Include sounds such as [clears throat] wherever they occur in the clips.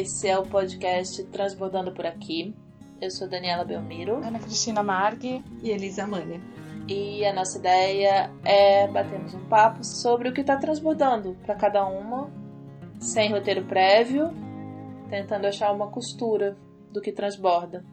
Esse é o podcast Transbordando por Aqui. Eu sou Daniela Belmiro. Ana Cristina Marg e Elisa Mania. E a nossa ideia é batermos um papo sobre o que está transbordando para cada uma, sem roteiro prévio, tentando achar uma costura do que transborda.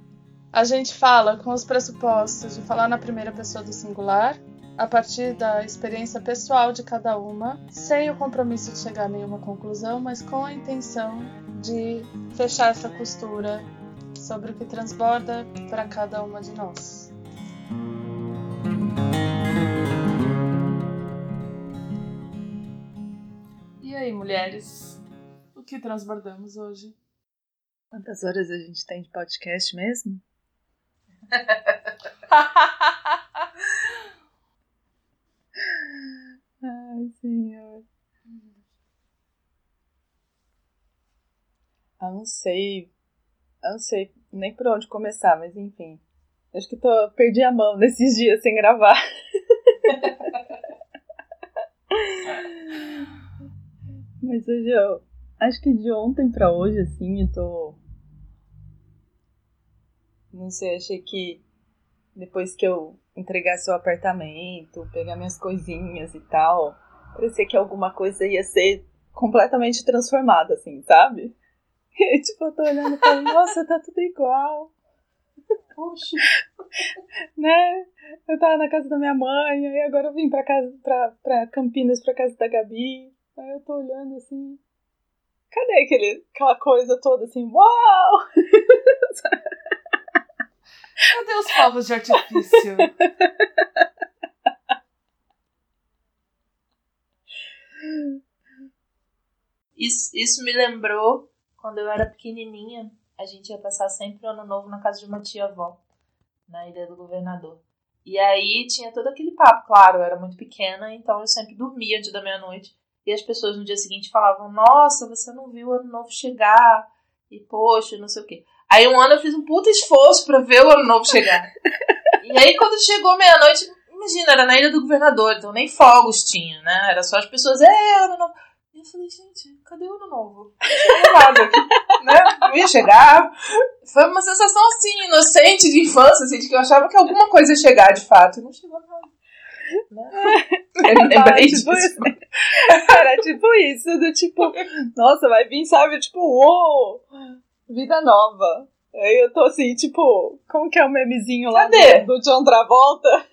A gente fala com os pressupostos de falar na primeira pessoa do singular, a partir da experiência pessoal de cada uma, sem o compromisso de chegar a nenhuma conclusão, mas com a intenção de fechar essa costura sobre o que transborda para cada uma de nós. E aí, mulheres, o que transbordamos hoje? Quantas horas a gente tem de podcast mesmo? [laughs] Ai, senhor. Eu não sei. Eu não sei nem por onde começar, mas enfim. Acho que tô, perdi a mão nesses dias sem gravar. [laughs] mas hoje eu. Acho que de ontem pra hoje, assim, eu tô. Não sei, achei que depois que eu entregasse o apartamento, pegar minhas coisinhas e tal, parecia que alguma coisa ia ser completamente transformada, assim, sabe? [laughs] E, tipo, eu tô olhando e falo, nossa, tá tudo igual. [laughs] Poxa. né? Eu tava na casa da minha mãe, aí agora eu vim pra casa, pra, pra Campinas, pra casa da Gabi. Aí eu tô olhando assim. Cadê aquele, aquela coisa toda assim, uau! [laughs] Cadê os fogos de artifício? Isso, isso me lembrou quando eu era pequenininha. A gente ia passar sempre o ano novo na casa de uma tia-avó, na Ilha do Governador. E aí tinha todo aquele papo, claro, eu era muito pequena, então eu sempre dormia antes da meia-noite. E as pessoas no dia seguinte falavam: Nossa, você não viu o ano novo chegar. E poxa, não sei o quê. Aí um ano eu fiz um puta esforço para ver o ano novo chegar. e aí quando chegou meia-noite, imagina, era na ilha do governador, então nem fogos tinha, né? Era só as pessoas, é, ano novo. E eu falei, gente, cadê o ano novo? Não nada aqui, né? Não ia chegar. Foi uma sensação assim, inocente de infância, assim, de que eu achava que alguma coisa ia chegar de fato. E não chegou nada. Né? [laughs] Era, tipo isso. Era tipo isso, do tipo, nossa, vai vir, sabe, tipo, uou, vida nova. Aí eu tô assim, tipo, como que é o memezinho lá do, do John Travolta? [laughs]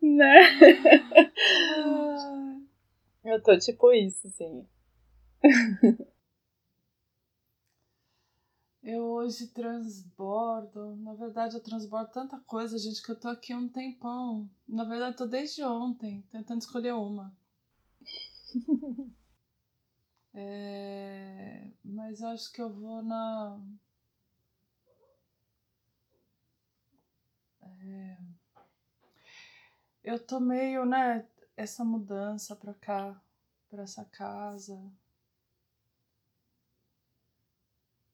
né? Eu tô tipo isso, assim. [laughs] Eu hoje transbordo. Na verdade, eu transbordo tanta coisa, gente, que eu tô aqui um tempão. Na verdade, eu tô desde ontem tentando escolher uma. [laughs] é... Mas eu acho que eu vou na. É... Eu tô meio, né? Essa mudança pra cá, pra essa casa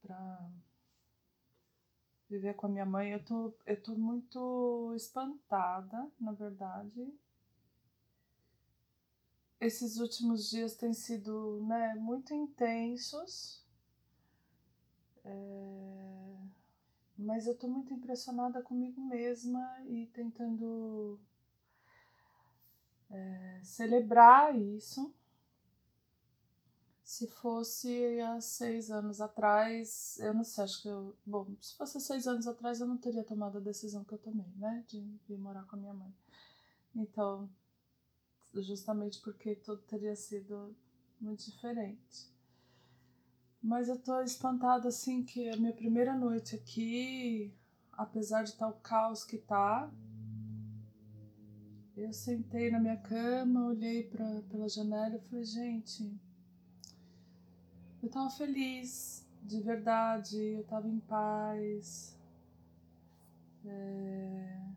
para viver com a minha mãe, eu tô, eu tô muito espantada, na verdade. Esses últimos dias têm sido né, muito intensos, é... mas eu tô muito impressionada comigo mesma e tentando é, celebrar isso se fosse há seis anos atrás, eu não sei, acho que eu. Bom, se fosse seis anos atrás, eu não teria tomado a decisão que eu tomei, né? De vir morar com a minha mãe. Então, justamente porque tudo teria sido muito diferente. Mas eu tô espantada, assim, que a minha primeira noite aqui, apesar de tal caos que tá, eu sentei na minha cama, olhei pra, pela janela e falei, gente eu tava feliz, de verdade, eu tava em paz. É...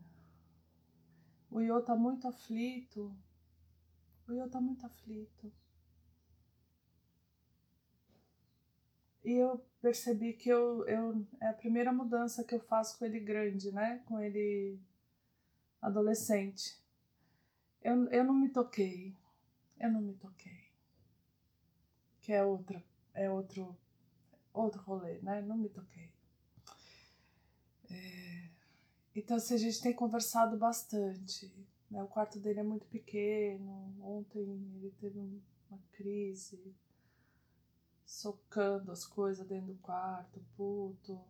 O Iô tá muito aflito. O Iô tá muito aflito. E eu percebi que eu, eu é a primeira mudança que eu faço com ele grande, né? Com ele adolescente. eu, eu não me toquei. Eu não me toquei. Que é outra, é outro, outro rolê, né? Não me toquei. É, então, assim, a gente tem conversado bastante. Né? O quarto dele é muito pequeno. Ontem ele teve uma crise, socando as coisas dentro do quarto, puto.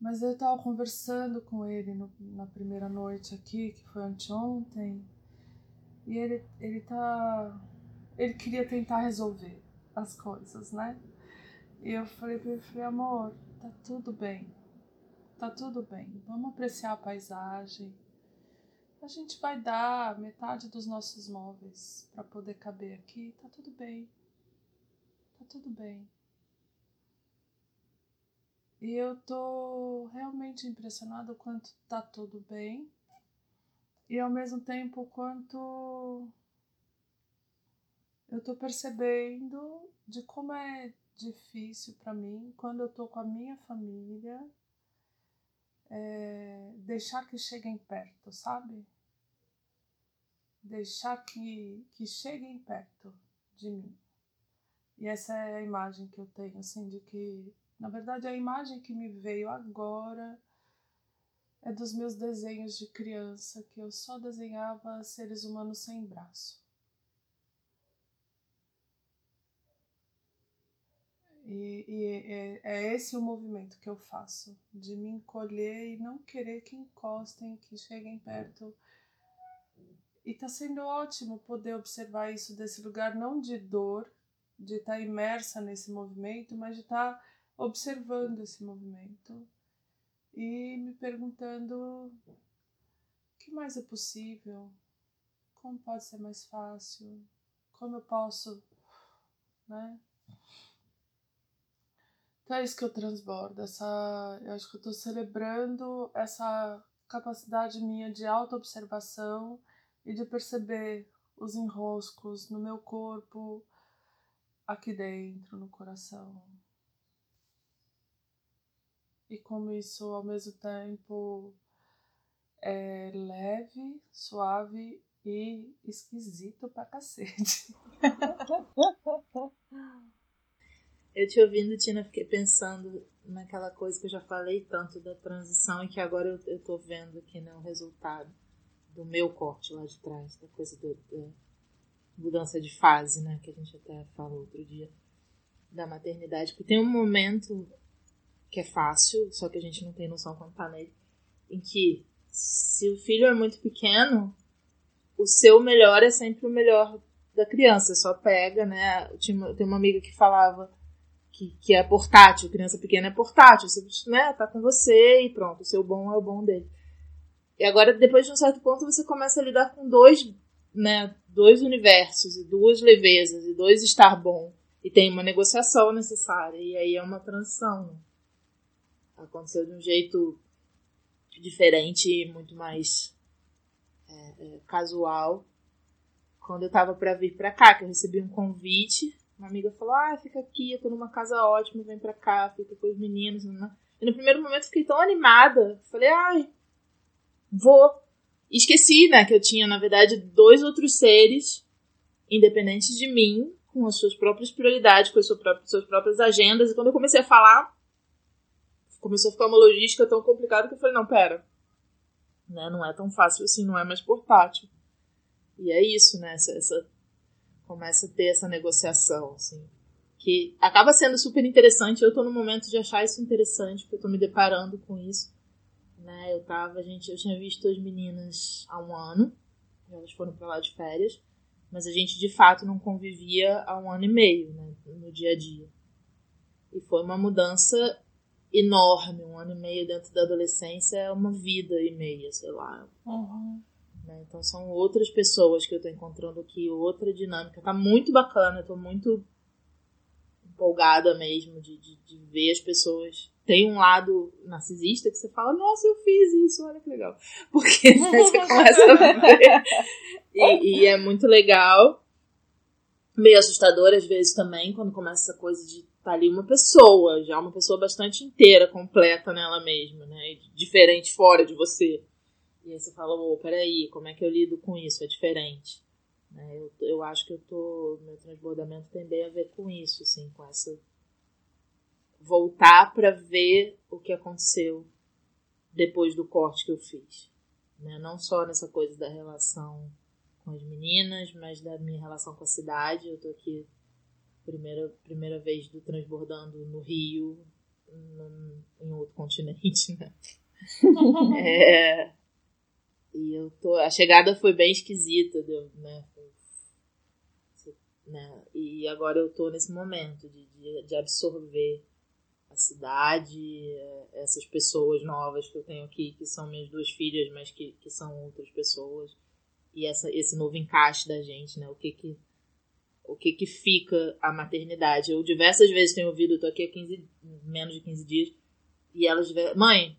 Mas eu estava conversando com ele no, na primeira noite aqui, que foi anteontem, e ele, ele tá. Ele queria tentar resolver as coisas, né? E eu falei pra ele, falei, amor, tá tudo bem. Tá tudo bem. Vamos apreciar a paisagem. A gente vai dar metade dos nossos móveis para poder caber aqui. Tá tudo bem. Tá tudo bem. E eu tô realmente impressionado quanto tá tudo bem e ao mesmo tempo quanto eu tô percebendo de como é difícil para mim quando eu tô com a minha família é, deixar que cheguem perto, sabe? Deixar que, que cheguem perto de mim. E essa é a imagem que eu tenho, assim, de que na verdade, a imagem que me veio agora é dos meus desenhos de criança, que eu só desenhava seres humanos sem braço. E, e é, é, esse o movimento que eu faço, de me encolher e não querer que encostem, que cheguem perto. E tá sendo ótimo poder observar isso desse lugar, não de dor, de estar tá imersa nesse movimento, mas de estar tá observando esse movimento e me perguntando o que mais é possível, como pode ser mais fácil, como eu posso, né? Então é isso que eu transbordo, essa, eu acho que eu estou celebrando essa capacidade minha de autoobservação e de perceber os enroscos no meu corpo, aqui dentro, no coração e como isso ao mesmo tempo é leve, suave e esquisito pra cacete. [laughs] Eu te ouvindo, Tina, fiquei pensando naquela coisa que eu já falei tanto da transição e que agora eu, eu tô vendo aqui né, o resultado do meu corte lá de trás, da coisa do, da mudança de fase, né, que a gente até falou outro dia, da maternidade. Porque tem um momento que é fácil, só que a gente não tem noção quando tá nele, em que se o filho é muito pequeno, o seu melhor é sempre o melhor da criança, só pega, né? Tinha, tem uma amiga que falava que, que é portátil, criança pequena é portátil, você né, tá com você e pronto, o seu bom é o bom dele. E agora, depois de um certo ponto, você começa a lidar com dois, né, dois universos, e duas levezas, e dois estar bom. E tem uma negociação necessária, e aí é uma transição. Aconteceu de um jeito diferente muito mais é, é, casual. Quando eu tava para vir para cá, que eu recebi um convite, uma amiga falou: Ah, fica aqui, eu tô numa casa ótima, vem pra cá, fica com os meninos. Né? E no primeiro momento fiquei tão animada, falei: Ai, vou. Esqueci, né, que eu tinha, na verdade, dois outros seres independentes de mim, com as suas próprias prioridades, com as suas próprias agendas. E quando eu comecei a falar, começou a ficar uma logística tão complicada que eu falei, não, pera. Né, não é tão fácil assim, não é mais portátil. E é isso, né? Essa, essa, começa a ter essa negociação, assim. Que acaba sendo super interessante. Eu tô no momento de achar isso interessante, porque eu tô me deparando com isso. Né? Eu tava, gente, eu tinha visto as meninas há um ano. Elas foram para lá de férias. Mas a gente de fato não convivia há um ano e meio, né? No dia a dia. E foi uma mudança enorme. Um ano e meio dentro da adolescência é uma vida e meia, sei lá. Uhum. Né? Então são outras pessoas que eu tô encontrando aqui, outra dinâmica. Tá muito bacana, eu tô muito empolgada mesmo de, de, de ver as pessoas. Tem um lado narcisista que você fala, nossa, eu fiz isso, olha que legal. [laughs] Porque [laughs] você começa a ver. E, e é muito legal. Meio assustador às vezes também, quando começa essa coisa de tá ali uma pessoa, já uma pessoa bastante inteira, completa nela mesma, né? Diferente fora de você. E aí você fala, ô, oh, peraí, como é que eu lido com isso? É diferente. Né? Eu, eu acho que eu tô. Meu transbordamento tem bem a ver com isso, assim, com essa. Voltar para ver o que aconteceu depois do corte que eu fiz. Né? Não só nessa coisa da relação com as meninas, mas da minha relação com a cidade. Eu tô aqui primeira primeira vez do transbordando no Rio, num, em outro continente, né? [laughs] é, e eu tô. A chegada foi bem esquisita, deu, né? né? E agora eu tô nesse momento de, de, de absorver a cidade, essas pessoas novas que eu tenho aqui, que são minhas duas filhas, mas que, que são outras pessoas. E essa, esse novo encaixe da gente, né? O que que, o que que fica a maternidade. Eu diversas vezes tenho ouvido, eu tô aqui há 15, menos de 15 dias, e elas, mãe,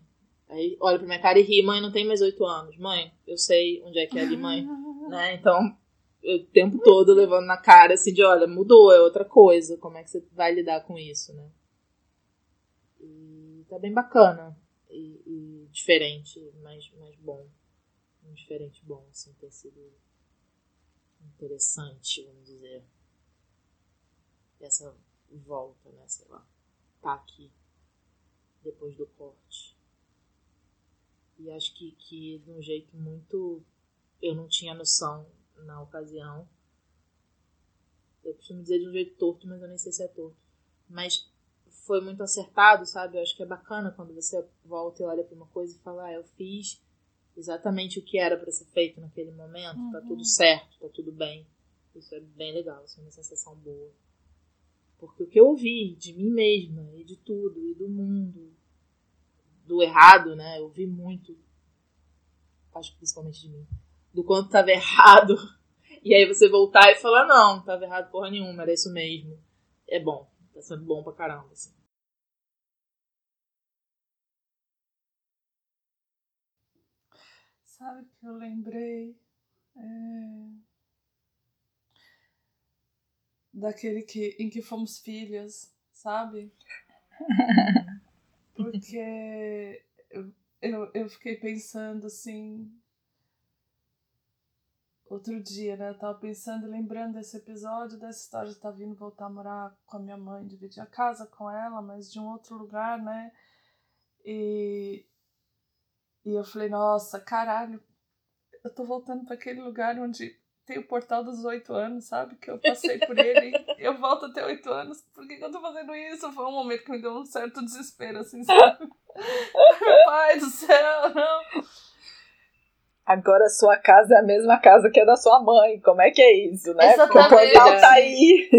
Aí olha pra minha cara e ri, mãe, não tem mais oito anos. Mãe, eu sei onde é que é ali, mãe. [laughs] né? Então, eu, o tempo todo levando na cara, assim, de olha, mudou, é outra coisa. Como é que você vai lidar com isso, né? E tá bem bacana. E, e diferente, mas, mas bom. Um diferente bom, assim, ter sido interessante, vamos dizer. Essa volta, né, sei lá. Tá aqui. Depois do corte. E acho que, que de um jeito muito. Eu não tinha noção na ocasião. Eu costumo dizer de um jeito torto, mas eu nem sei se é torto. Mas foi muito acertado, sabe? Eu acho que é bacana quando você volta e olha para uma coisa e fala: ah, eu fiz exatamente o que era para ser feito naquele momento, uhum. tá tudo uhum. certo, tá tudo bem. Isso é bem legal, isso é uma sensação boa. Porque o que eu ouvi de mim mesma e de tudo, e do mundo, do errado, né? Eu vi muito, acho principalmente de mim, do quanto tava errado. E aí você voltar e falar, não, tava errado porra nenhuma, era isso mesmo. É bom, tá sendo bom pra caramba, assim. Sabe que eu lembrei é... daquele que, em que fomos filhas, sabe? [laughs] Porque eu, eu, fiquei pensando assim. Outro dia, né? Eu tava pensando, lembrando desse episódio, dessa história de tá vindo voltar a morar com a minha mãe, dividir a casa com ela, mas de um outro lugar, né? E, e eu falei, nossa, caralho, eu tô voltando para aquele lugar onde tem o portal dos oito anos, sabe? Que eu passei por ele, eu volto até oito anos. Por que, que, eu tô fazendo isso? Foi um momento que me deu um certo desespero, assim, sabe? Meu pai do céu, não. Agora sua casa é a mesma casa que a da sua mãe. Como é que é isso, né? Exatamente. Porque o portal tá aí.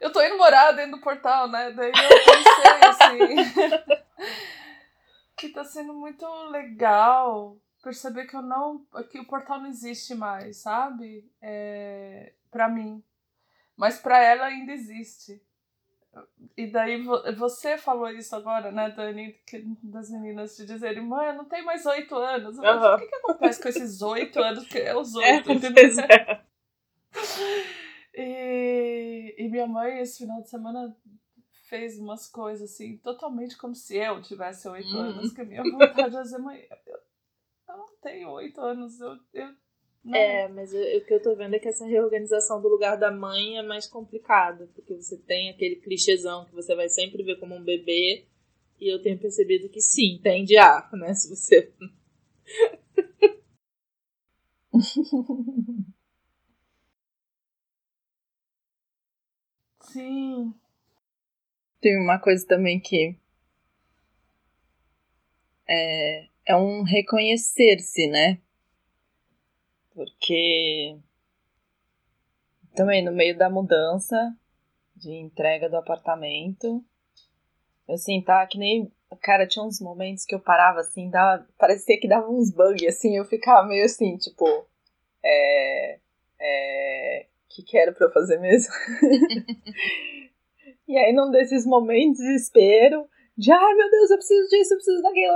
Eu tô indo morar dentro do portal, né? Daí eu pensei assim. [laughs] que tá sendo muito legal perceber que eu não. que o portal não existe mais, sabe? É, para mim. Mas para ela ainda existe. E daí você falou isso agora, né, Dani, que, das meninas te dizerem, mãe, eu não tenho mais oito anos. Uhum. O que, que acontece com esses oito anos? Que é os [laughs] oito, é, entendeu? É. E, e minha mãe, esse final de semana, fez umas coisas assim, totalmente como se eu tivesse oito uhum. anos, que a minha vontade é dizer, mãe, eu, eu não tenho oito anos, eu, eu é, mas o que eu tô vendo é que essa reorganização do lugar da mãe é mais complicada, porque você tem aquele clichêzão que você vai sempre ver como um bebê, e eu tenho percebido que sim, tem diabo, né? Se você. [laughs] sim. Tem uma coisa também que. É, é um reconhecer-se, né? Porque também no meio da mudança de entrega do apartamento, assim, tá que nem. Cara, tinha uns momentos que eu parava assim, dava, parecia que dava uns bugs, assim, eu ficava meio assim, tipo. É. É. Que, que era pra eu fazer mesmo? [laughs] e aí, num desses momentos de desespero, de ai meu Deus, eu preciso disso, eu preciso daquilo.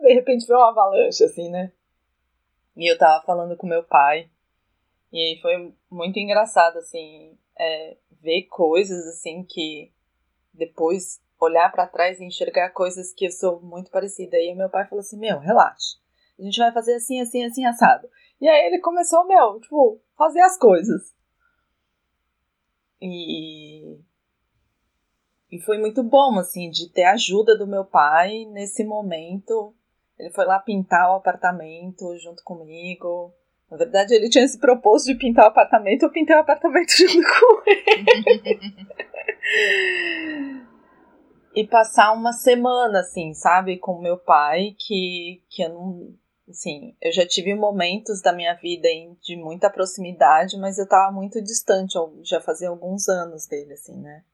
De repente veio uma avalanche, assim, né? E eu tava falando com meu pai. E aí foi muito engraçado, assim, é, ver coisas, assim, que depois olhar para trás e enxergar coisas que eu sou muito parecida. E meu pai falou assim: Meu, relaxa. A gente vai fazer assim, assim, assim, assado. E aí ele começou, meu, tipo, fazer as coisas. E. E foi muito bom, assim, de ter a ajuda do meu pai nesse momento. Ele foi lá pintar o apartamento junto comigo. Na verdade, ele tinha se proposto de pintar o apartamento, eu pintei o apartamento [laughs] junto com ele. e passar uma semana, assim, sabe, com meu pai, que, que eu não. Assim, eu já tive momentos da minha vida de muita proximidade, mas eu tava muito distante, já fazia alguns anos dele, assim, né?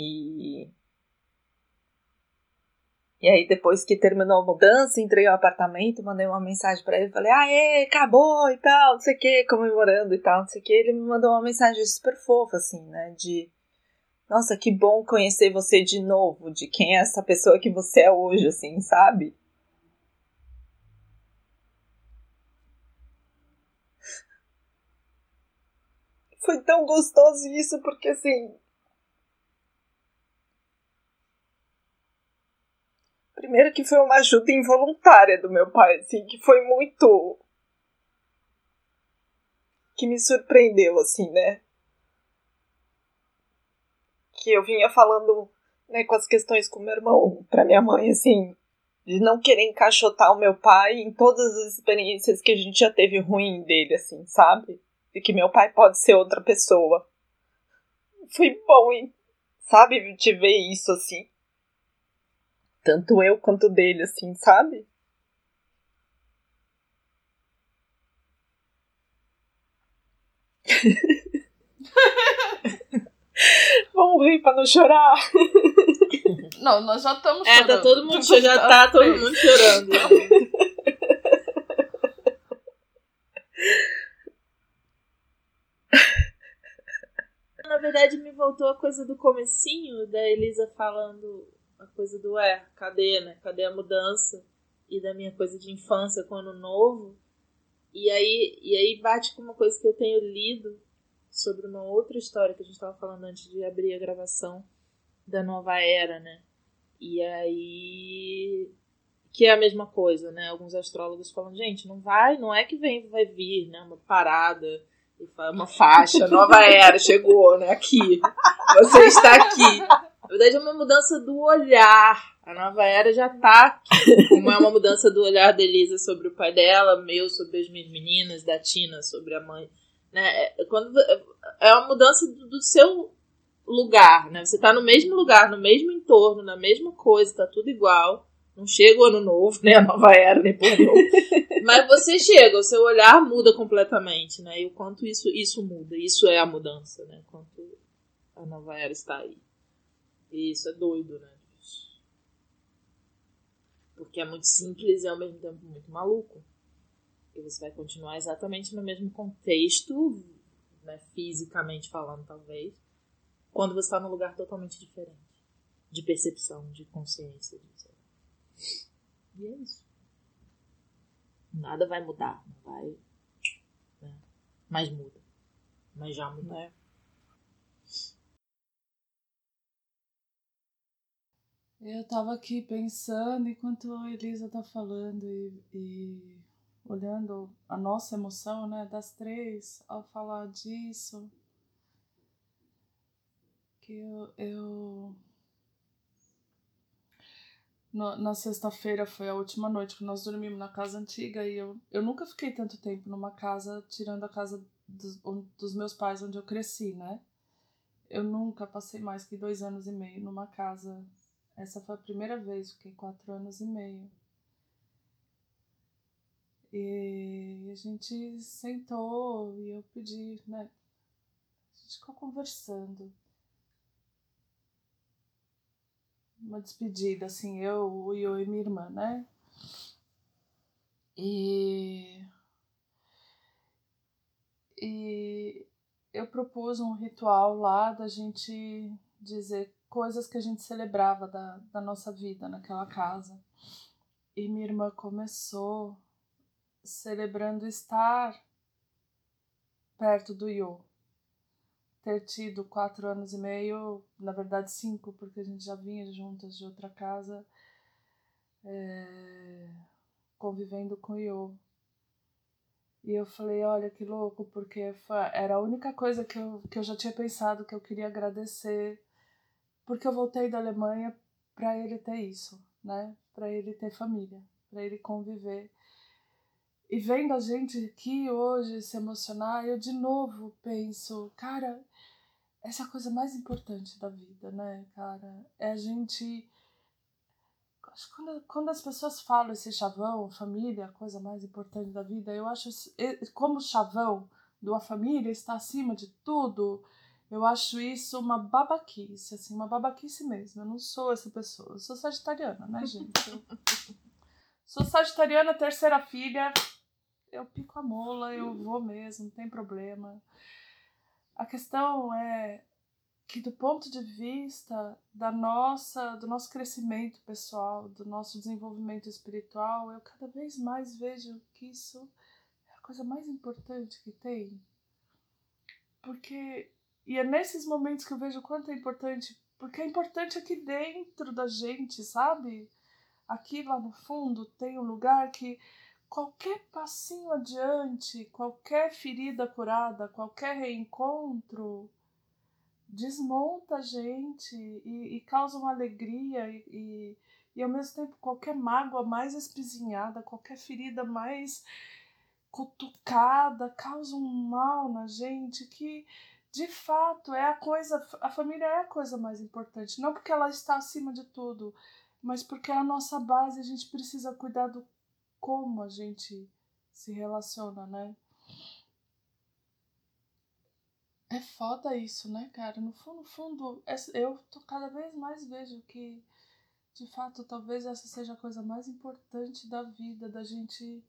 E. E aí, depois que terminou a mudança, entrei no apartamento, mandei uma mensagem para ele, falei, aê, acabou e tal, não sei o que, comemorando e tal, não sei o que. Ele me mandou uma mensagem super fofa, assim, né? De nossa, que bom conhecer você de novo, de quem é essa pessoa que você é hoje, assim, sabe? Foi tão gostoso isso, porque assim. Primeiro que foi uma ajuda involuntária do meu pai, assim, que foi muito. que me surpreendeu, assim, né? que eu vinha falando né, com as questões com meu irmão, para minha mãe, assim, de não querer encaixotar o meu pai em todas as experiências que a gente já teve ruim dele, assim, sabe? De que meu pai pode ser outra pessoa. Foi bom, hein? sabe, te ver isso, assim. Tanto eu quanto dele, assim, sabe? [laughs] Vamos rir pra não chorar. [laughs] Não, nós já estamos é, chorando. É, tá todo mundo chorando. Já tá todo mundo chorando. [laughs] Na verdade, me voltou a coisa do comecinho da Elisa falando a coisa do é, cadê, né? Cadê a mudança? E da minha coisa de infância com ano novo. E aí, e aí bate com uma coisa que eu tenho lido sobre uma outra história que a gente estava falando antes de abrir a gravação da nova era, né? E aí que é a mesma coisa, né? Alguns astrólogos falam, gente, não vai, não é que vem vai vir, né? Uma parada, uma faixa, nova era chegou, né? Aqui, você está aqui. Na verdade é uma mudança do olhar. A nova era já tá aqui. Como é uma mudança do olhar da Elisa sobre o pai dela, meu sobre as minhas meninas, da Tina sobre a mãe né? É, quando, é uma mudança do, do seu lugar, né? Você tá no mesmo lugar, no mesmo entorno, na mesma coisa, tá tudo igual. Não chega o ano novo, né? A nova era depois do [laughs] Mas você chega, o seu olhar muda completamente, né? E o quanto isso, isso muda. Isso é a mudança, né? Quanto a nova era está aí. Isso é doido, né? Porque é muito simples e ao mesmo tempo muito maluco. E você vai continuar exatamente no mesmo contexto, né, fisicamente falando, talvez, quando você está num lugar totalmente diferente. De percepção, de consciência. De... E é isso. Nada vai mudar, não vai. Né? Mas muda. Mas já mudou. É. Eu tava aqui pensando enquanto a Elisa tá falando e, e olhando a nossa emoção, né, das três, ao falar disso, que eu, eu no, na sexta-feira foi a última noite que nós dormimos na casa antiga e eu, eu nunca fiquei tanto tempo numa casa, tirando a casa dos, dos meus pais onde eu cresci, né? Eu nunca passei mais que dois anos e meio numa casa. Essa foi a primeira vez, fiquei quatro anos e meio. E a gente sentou e eu pedi, né? A gente ficou conversando. Uma despedida, assim, eu, o Io e minha irmã, né? E. E eu propus um ritual lá da gente dizer coisas que a gente celebrava da, da nossa vida naquela casa. E minha irmã começou celebrando estar perto do Yo. Ter tido quatro anos e meio, na verdade cinco, porque a gente já vinha juntas de outra casa. É... convivendo com o Yo. E eu falei, olha que louco, porque era a única coisa que eu, que eu já tinha pensado que eu queria agradecer, porque eu voltei da Alemanha para ele ter isso, né? Para ele ter família, para ele conviver. E vendo a gente aqui hoje se emocionar, eu de novo penso, cara, essa é a coisa mais importante da vida, né, cara? É a gente acho quando, quando as pessoas falam esse chavão, família, a coisa mais importante da vida, eu acho como chavão de uma família está acima de tudo, eu acho isso uma babaquice, assim, uma babaquice mesmo. Eu não sou essa pessoa. Eu sou sagitariana, né, gente? Eu [laughs] sou sagitariana, terceira filha. Eu pico a mola, eu vou mesmo, não tem problema. A questão é que do ponto de vista da nossa, do nosso crescimento pessoal, do nosso desenvolvimento espiritual, eu cada vez mais vejo que isso é a coisa mais importante que tem. Porque e é nesses momentos que eu vejo o quanto é importante, porque é importante aqui dentro da gente, sabe? Aqui lá no fundo tem um lugar que qualquer passinho adiante, qualquer ferida curada, qualquer reencontro desmonta a gente e, e causa uma alegria e, e, e, ao mesmo tempo qualquer mágoa mais espezinhada, qualquer ferida mais cutucada causa um mal na gente que de fato é a coisa, a família é a coisa mais importante, não porque ela está acima de tudo, mas porque é a nossa base, a gente precisa cuidar do como a gente se relaciona, né? É foda isso, né, cara? No fundo, no fundo, eu tô cada vez mais vejo que, de fato, talvez essa seja a coisa mais importante da vida, da gente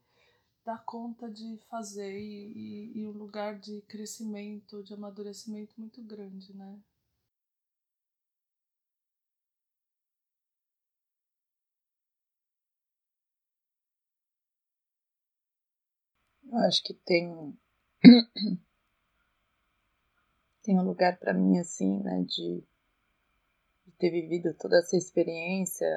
dar conta de fazer e, e, e um lugar de crescimento, de amadurecimento muito grande, né? Eu acho que tem [clears throat] tem um lugar para mim assim, né, de, de, ter vivido toda essa experiência,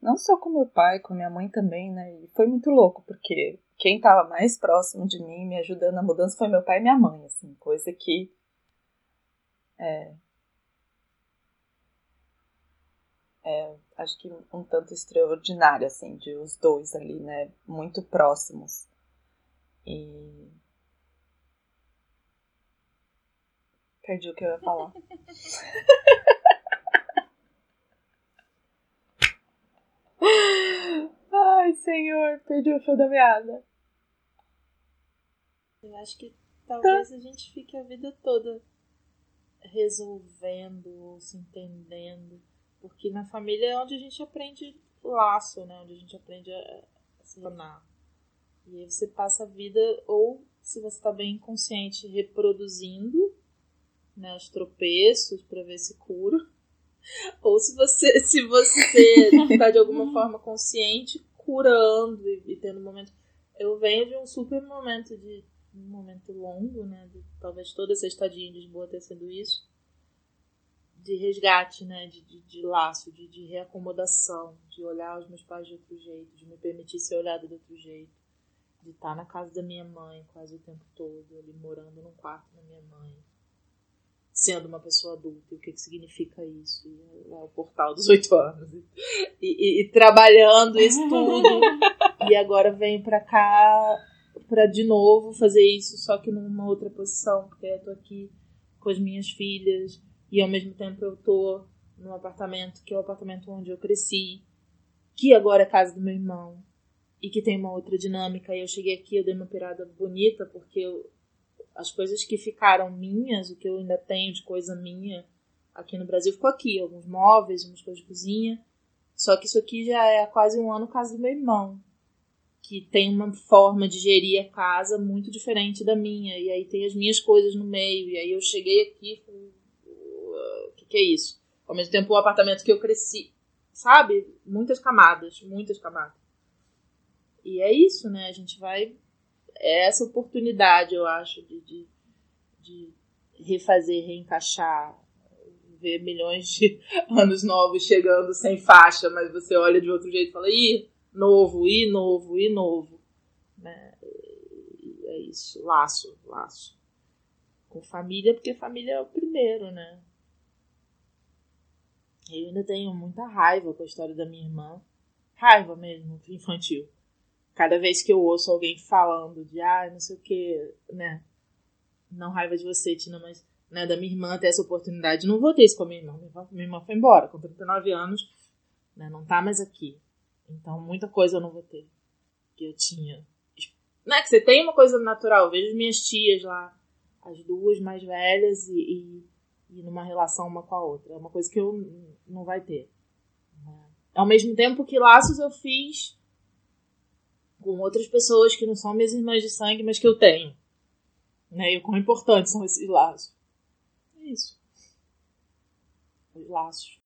não só com meu pai, com minha mãe também, né? E foi muito louco porque quem estava mais próximo de mim, me ajudando na mudança, foi meu pai e minha mãe, assim, coisa que é, é acho que um tanto extraordinário, assim, de os dois ali, né, muito próximos. E perdi o que eu ia falar. [laughs] Ai, senhor, perdi o fio da meada. Eu acho que talvez tá. a gente fique a vida toda resolvendo ou se entendendo. Porque na família é onde a gente aprende laço, né? Onde a gente aprende a, se tornar. E aí você passa a vida, ou se você está bem consciente, reproduzindo né, os tropeços para ver se cura. [laughs] Ou se você se você está [laughs] de alguma forma consciente, curando e, e tendo um momento. Eu venho de um super momento de um momento longo, né? De, talvez toda essa estadia em Lisboa ter sido isso. De resgate, né? De, de, de laço, de, de reacomodação, de olhar os meus pais de outro jeito, de me permitir ser olhada de outro jeito. De estar na casa da minha mãe quase o tempo todo, ali morando num quarto da minha mãe. Sendo uma pessoa adulta, e o que, que significa isso? E é, é o portal dos oito anos. E, e, e trabalhando isso tudo. [laughs] e agora vem pra cá para de novo fazer isso, só que numa outra posição, porque eu tô aqui com as minhas filhas e ao mesmo tempo eu tô num apartamento que é o apartamento onde eu cresci, que agora é casa do meu irmão e que tem uma outra dinâmica. E eu cheguei aqui, eu dei uma pirada bonita porque eu, as coisas que ficaram minhas, o que eu ainda tenho de coisa minha aqui no Brasil ficou aqui, alguns móveis, umas coisas de cozinha. Só que isso aqui já é quase um ano casa do meu irmão que tem uma forma de gerir a casa muito diferente da minha. E aí tem as minhas coisas no meio. E aí eu cheguei aqui falei, o que, que é isso? Ao mesmo tempo, o apartamento que eu cresci, sabe? Muitas camadas, muitas camadas. E é isso, né? A gente vai. É essa oportunidade, eu acho, de, de, de refazer, reencaixar, ver milhões de [laughs] anos novos chegando sem faixa, mas você olha de outro jeito e fala, ih, novo, e novo, e novo. Né? É isso, laço, laço. Com família, porque família é o primeiro, né? Eu ainda tenho muita raiva com a história da minha irmã. Raiva mesmo, [laughs] infantil. Cada vez que eu ouço alguém falando de, ah, não sei o que, né? Não raiva de você, Tina, mas né, da minha irmã ter essa oportunidade. Não vou ter isso com a minha irmã. Minha irmã foi embora com 39 anos, né, não tá mais aqui. Então, muita coisa eu não vou ter. Que eu tinha. Não é que você tem uma coisa natural. Eu vejo minhas tias lá, as duas mais velhas, e, e, e numa relação uma com a outra. É uma coisa que eu não vai ter. Né. Ao mesmo tempo que laços eu fiz com outras pessoas que não são minhas irmãs de sangue, mas que eu tenho. Né? E o quão importantes são esses laços. É isso. Os laços.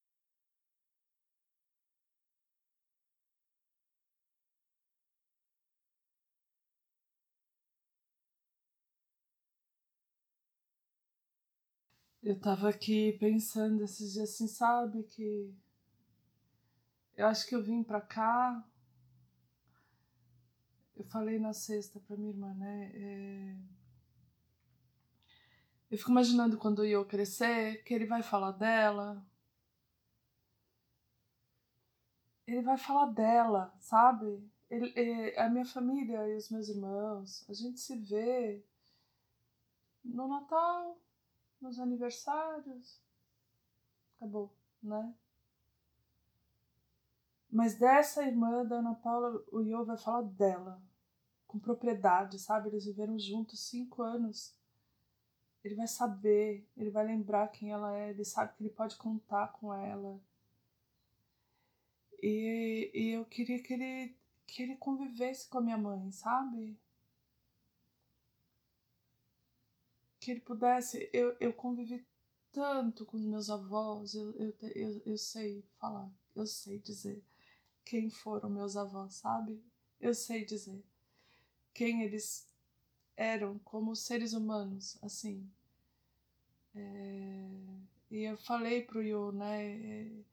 Eu tava aqui pensando esses dias assim, sabe, que eu acho que eu vim pra cá. Eu falei na sexta pra minha irmã, né? É eu fico imaginando quando eu crescer, que ele vai falar dela. Ele vai falar dela, sabe? Ele, é, a minha família e os meus irmãos, a gente se vê no Natal, nos aniversários. Acabou, né? Mas dessa irmã da Ana Paula, o Iô vai falar dela, com propriedade, sabe? Eles viveram juntos cinco anos ele vai saber, ele vai lembrar quem ela é, ele sabe que ele pode contar com ela. E, e eu queria que ele, que ele convivesse com a minha mãe, sabe? Que ele pudesse. Eu, eu convivi tanto com meus avós, eu, eu, eu, eu sei falar, eu sei dizer quem foram meus avós, sabe? Eu sei dizer quem eles eram como seres humanos, assim. É, e eu falei pro Yo, né? É,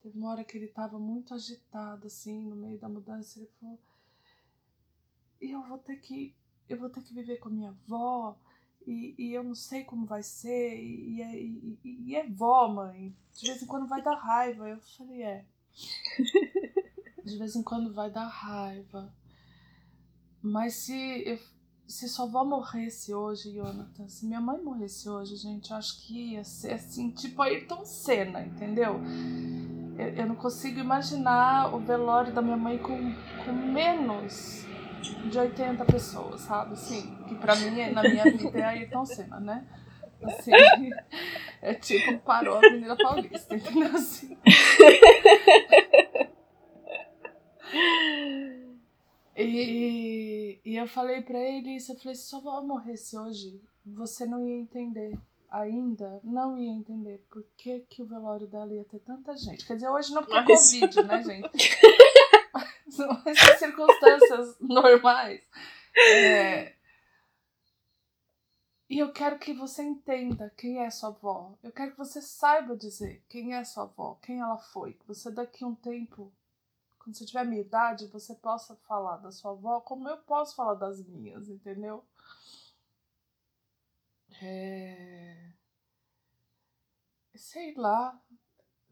teve uma hora que ele tava muito agitado, assim, no meio da mudança. Ele falou: e eu vou ter que, eu vou ter que viver com a minha avó. E, e eu não sei como vai ser, e, e, é, e, e é vó, mãe. De vez em quando vai dar raiva. Eu falei, é. De vez em quando vai dar raiva. Mas se eu, se sua avó morresse hoje, Jonathan, se minha mãe morresse hoje, gente, eu acho que ia ser assim, tipo Ayrton Senna, entendeu? Eu, eu não consigo imaginar o velório da minha mãe com, com menos de 80 pessoas, sabe? Assim, que pra mim, na minha vida, é Ayrton Senna, né? Assim, [laughs] é tipo parou a Avenida Paulista, entendeu? Assim. E, e eu falei para ele isso, eu falei, se sua avó morresse hoje, você não ia entender. Ainda não ia entender por que, que o velório dela ia ter tanta gente. Quer dizer, hoje não porque Mas... Covid, né, gente? [laughs] São [laughs] essas circunstâncias [laughs] normais. É... E eu quero que você entenda quem é sua avó. Eu quero que você saiba dizer quem é sua avó, quem ela foi. Que você daqui a um tempo quando você tiver minha idade, você possa falar da sua avó como eu posso falar das minhas, entendeu? É... Sei lá.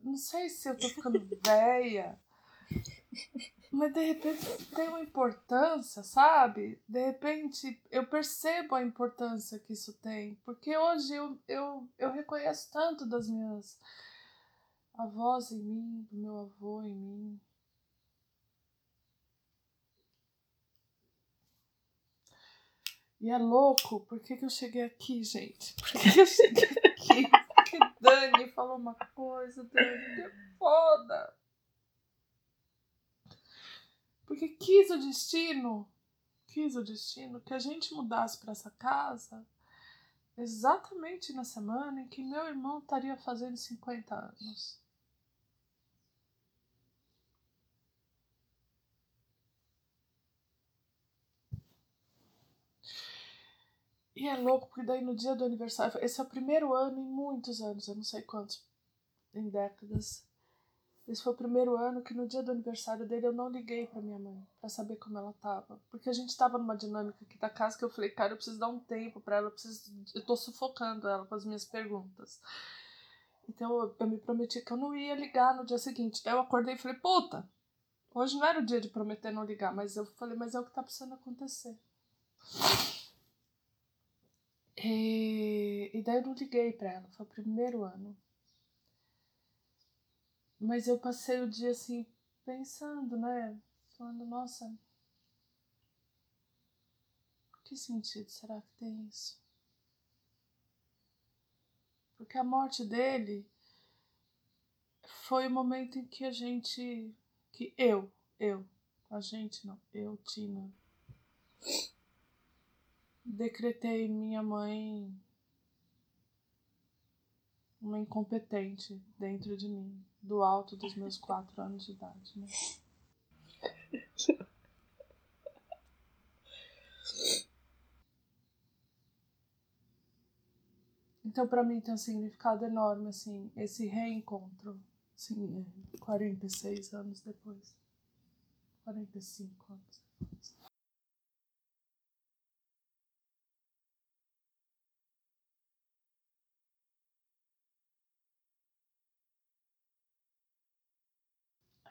Não sei se eu tô ficando [laughs] velha. Mas de repente tem uma importância, sabe? De repente eu percebo a importância que isso tem. Porque hoje eu, eu, eu reconheço tanto das minhas avós em mim, do meu avô em mim. E é louco, por que, que eu cheguei aqui, gente? Por que eu cheguei aqui? [laughs] Porque Dani falou uma coisa, Dani, que é foda. Porque quis o destino, quis o destino que a gente mudasse para essa casa exatamente na semana em que meu irmão estaria fazendo 50 anos. E é louco, porque daí no dia do aniversário, esse é o primeiro ano em muitos anos, eu não sei quantos, em décadas. Esse foi o primeiro ano que no dia do aniversário dele eu não liguei para minha mãe para saber como ela tava, porque a gente tava numa dinâmica aqui da casa que eu falei, cara, eu preciso dar um tempo para ela, eu preciso, eu tô sufocando ela com as minhas perguntas. Então eu, me prometi que eu não ia ligar no dia seguinte. Eu acordei e falei, puta, hoje não era o dia de prometer não ligar, mas eu falei, mas é o que tá precisando acontecer. E, e daí eu não liguei para ela, foi o primeiro ano. Mas eu passei o dia assim, pensando, né? Falando, nossa, que sentido será que tem isso? Porque a morte dele foi o momento em que a gente. que eu, eu, a gente não, eu, Tina, decretei minha mãe uma incompetente dentro de mim do alto dos meus quatro anos de idade, né? Então, para mim tem um significado enorme, assim, esse reencontro, assim, 46 anos depois. 45 anos depois.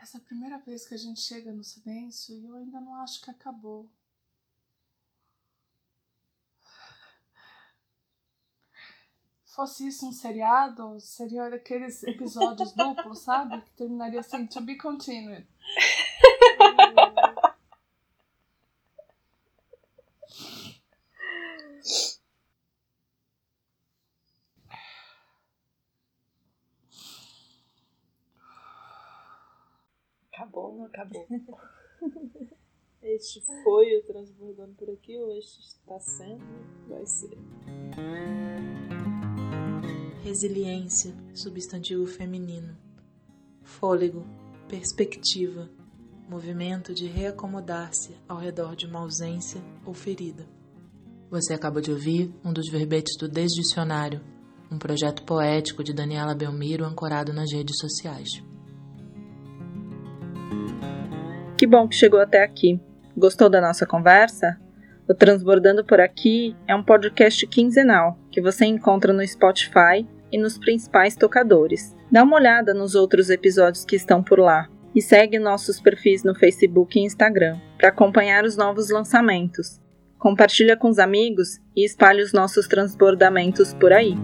Essa primeira vez que a gente chega no silêncio e eu ainda não acho que acabou. Fosse isso um seriado, seria daqueles episódios duplos, sabe? Que terminaria assim, to be continued. Acabou, não acabou. [laughs] Este foi o Transbordando por aqui, ou este está sendo, vai ser. Resiliência, substantivo feminino. Fôlego, perspectiva, movimento de reacomodar-se ao redor de uma ausência ou ferida. Você acaba de ouvir um dos verbetes do Desdicionário, um projeto poético de Daniela Belmiro ancorado nas redes sociais. Que bom que chegou até aqui. Gostou da nossa conversa? O Transbordando por Aqui é um podcast quinzenal que você encontra no Spotify e nos principais tocadores. Dá uma olhada nos outros episódios que estão por lá e segue nossos perfis no Facebook e Instagram para acompanhar os novos lançamentos. Compartilha com os amigos e espalhe os nossos transbordamentos por aí.